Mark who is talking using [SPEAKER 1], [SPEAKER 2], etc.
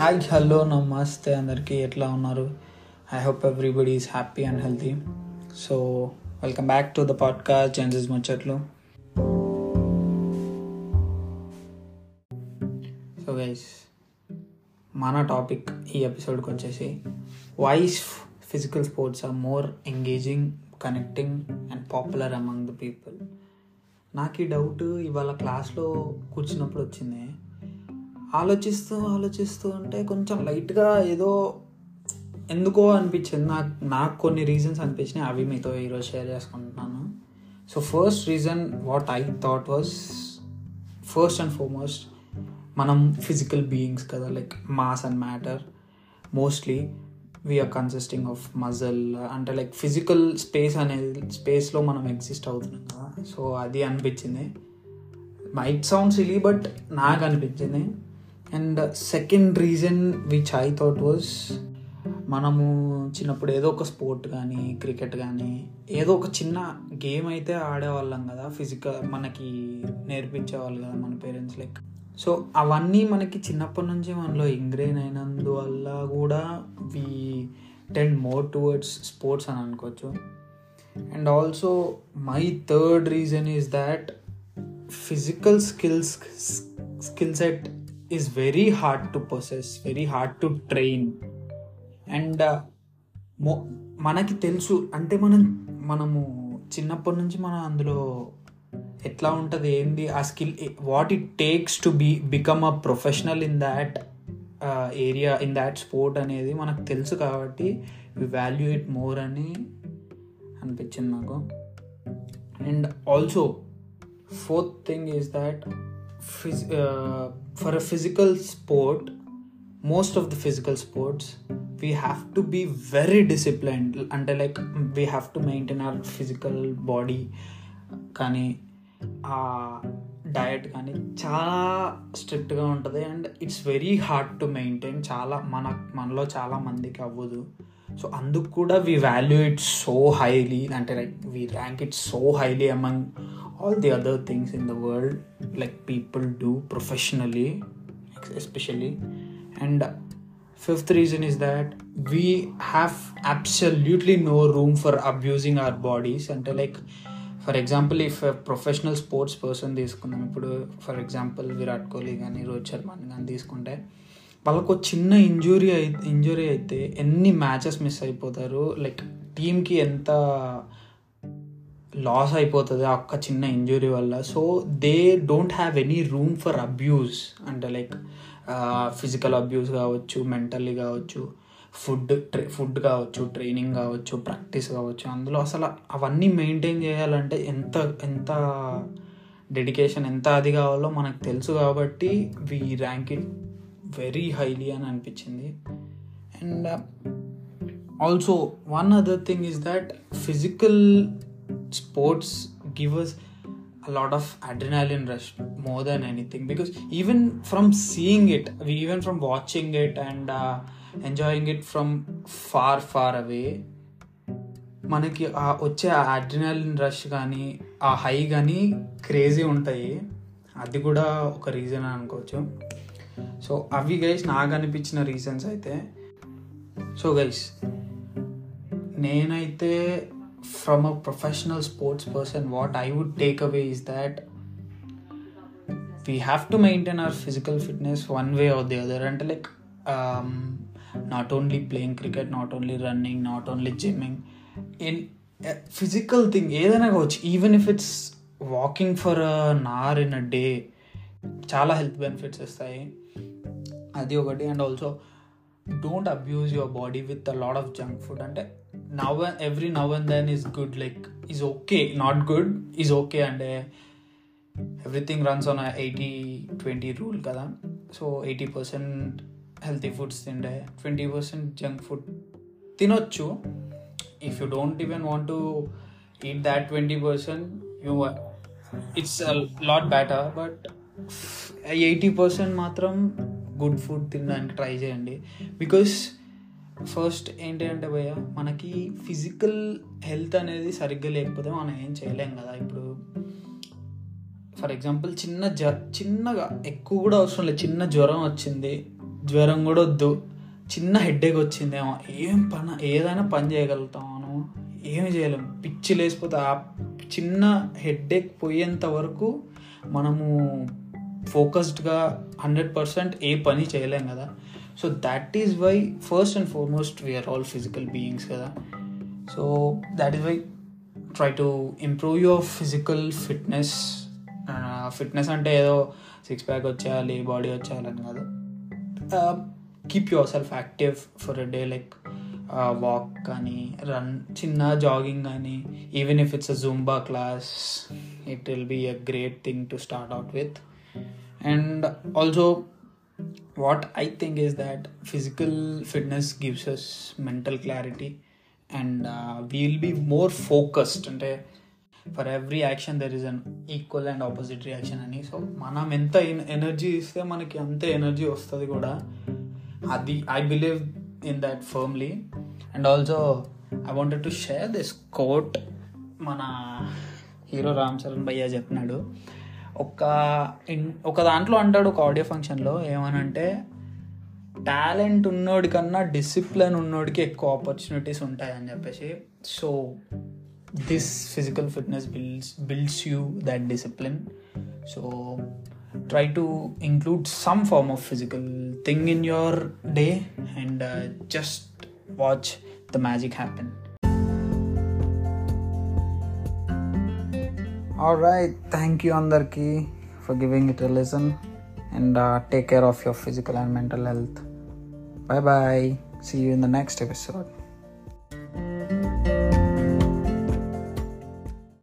[SPEAKER 1] Hi hello నమస్తే అందరికీ ఎట్లా ఉన్నారు? I hope everybody is happy and healthy so welcome back to the podcast Gen Z's ముచ్చట్లు so guys మన topic ఈ ఎపిసోడ్కి వచ్చేసి why is physical sports are more engaging connecting and popular among the people నాకు ఈ doubt ఇవాళ క్లాస్లో కూర్చున్నప్పుడు వచ్చింది. ఆలోచిస్తూ ఆలోచిస్తూ ఉంటే కొంచెం లైట్గా ఏదో ఎందుకో అనిపించింది. నాకు నాకు కొన్ని రీజన్స్ అనిపించినాయి. అవి మీతో ఈరోజు షేర్ చేసుకుంటున్నాను. So first reason what I thought was first and foremost మనం ఫిజికల్ బీయింగ్స్ కదా like mass and matter. Mostly we are consisting of muscle అంటే లైక్ ఫిజికల్ స్పేస్ అనేది స్పేస్లో మనం ఎగ్జిస్ట్ అవుతున్నాం కదా. సో అది అనిపించింది. మైట్ సౌండ్ సిలీ బట్ నాకు అనిపించింది. And second reason which I thought was మనము చిన్నప్పుడు ఏదో ఒక స్పోర్ట్ కానీ క్రికెట్ కానీ ఏదో ఒక చిన్న గేమ్ అయితే ఆడేవాళ్ళం కదా ఫిజికల్ మనకి నేర్పించేవాళ్ళు కదా మన పేరెంట్స్ లైక్ సో అవన్నీ మనకి చిన్నప్పటి నుంచి మనలో ఇంగ్రెయిన్ అయినందువల్ల కూడా we tend more towards sports అని అనుకోవచ్చు. And also my third reason is that physical skills skill set is very hard to process very hard to train and మనకి తెలుసు అంటే మనం మనము చిన్నప్పటి నుంచి మనం అందులో ఎట్లా ఉంటుంది ఏంది ఆ skill what it takes to be become a professional in that area in that sport అనేది మనకు తెలుసు కాబట్టి వి వాల్యూ ఇట్ మోర్ అని అనిపించింది నాకు. And also fourth thing is that Fizz for a physical sport most of the physical sports we have to be very disciplined అంటే like we have to maintain our physical body కానీ ఆ diet కానీ చాలా స్ట్రిక్ట్గా ఉంటుంది and it's very hard to maintain చాలా మన మనలో చాలా మందికి అవ్వదు. సో అందుకు కూడా we value it so highly అంటే like we rank it so highly among all the other things in the world like people do professionally especially and fifth reason is that we have absolutely no room for abusing our bodies అంటే like for example if professional sports person తీసుకుందాం. ఇప్పుడు for example Virat Kohli కానీ రోహిత్ శర్మని కానీ తీసుకుంటే వాళ్ళకు చిన్న injury అయి injury అయితే ఎన్ని మ్యాచెస్ మిస్ అయిపోతారు? లైక్ టీమ్కి ఎంత లాస్ అయిపోతుంది ఆ ఒక్క చిన్న ఇంజురీ వల్ల. So they don't have any room for abuse అంటే లైక్ ఫిజికల్ అబ్యూస్ కావచ్చు మెంటల్లీ కావచ్చు ఫుడ్ ట్రే ఫుడ్ కావచ్చు ట్రైనింగ్ కావచ్చు ప్రాక్టీస్ కావచ్చు. అందులో అసలు అవన్నీ మెయింటైన్ చేయాలంటే ఎంత ఎంత డెడికేషన్ ఎంత అది కావాలో మనకు తెలుసు కాబట్టి we rank it very highly అని అనిపించింది. And also one other thing is that physical sports give us a lot of adrenaline rush more than anything. Because even from seeing it even from watching it and uh, enjoying it from far far away మనకి ఆ వచ్చే ఆ adrenaline rush కానీ ఆ high కానీ crazy ఉంటాయి. అది కూడా ఒక రీజన్ అనుకోవచ్చు. సో అవి గైస్ నాకు అనిపించిన రీజన్స్ అయితే సో గైస్ నేనైతే from a professional sports person what I would take away is that we have to maintain our physical fitness one way or the other అంటే like not only playing cricket not only running not only gymming in physical thing ఏదైనా కావచ్చు even if it's walking for an hour in a day చాలా health benefits వస్తాయి అది ఒకటి. And also don't abuse your body with a lot of junk food అంటే now every now and then is good like is okay not good is okay అంటే everything runs on eighty twenty rule కదా. So eighty percent healthy foods తిండే twenty percent junk food తినొచ్చు. If you don't even want to eat that twenty percent you it's lot better but eighty percent మాత్రం good food తినడానికి try చేయండి. Because first ఏంటి అంటే భయ్య మనకి physical health అనేది సరిగ్గా లేకపోతే మనం ఏం చేయలేం కదా. ఇప్పుడు ఫర్ ఎగ్జాంపుల్ చిన్న జ్వర చిన్నగా ఎక్కువ కూడా అవసరం లేదు. చిన్న జ్వరం వచ్చింది జ్వరం కూడా వద్దు. చిన్న హెడ్ఏక్ వచ్చిందేమో ఏం పని ఏదైనా పని చేయగలుగుతాం మనం ఏమి చేయలేం. పిచ్చి లేసిపోతే ఆ చిన్న హెడ్ఏక్ పోయేంత వరకు మనము ఫోకస్డ్గా హండ్రెడ్ పర్సెంట్ ఏ పని చేయలేం కదా. So that is why first and foremost we are all physical beings కదా. So that is why try to improve your physical fitness fitness అంటే ఏదో సిక్స్ ప్యాక్ వచ్చేయాలి బాడీ వచ్చేయాలని కాదు. Keep yourself active for a day like walk కానీ run చిన్న jogging కానీ even if it's a Zumba class it will be a great thing to start out with and also what I think is that physical fitness gives us mental clarity and uh, we'll be more focused. అంటే for every action there is an equal and opposite reaction అని. So మనం ఎంత energy ఇస్తే మనకి అంతే energy వస్తుంది కూడా. అది I believe in that firmly and also I wanted to share this quote మన హీరో రామ్ చరణ్ భయ్య చెప్పినాడు. ఒక ఇన్ ఒక దాంట్లో అంటాడు ఒక ఆడియో ఫంక్షన్లో ఏమనంటే టాలెంట్ ఉన్నోడి కన్నా డిసిప్లిన్ ఉన్నోడికి ఎక్కువ ఆపర్చునిటీస్ ఉంటాయని చెప్పేసి. So this physical fitness builds builds you that discipline so try to include some form of physical thing in your day and just watch the magic happen All right. Thank you, Andarki, for giving it a listen. And uh, take care of your physical and mental health. Bye bye. See you in the next episode.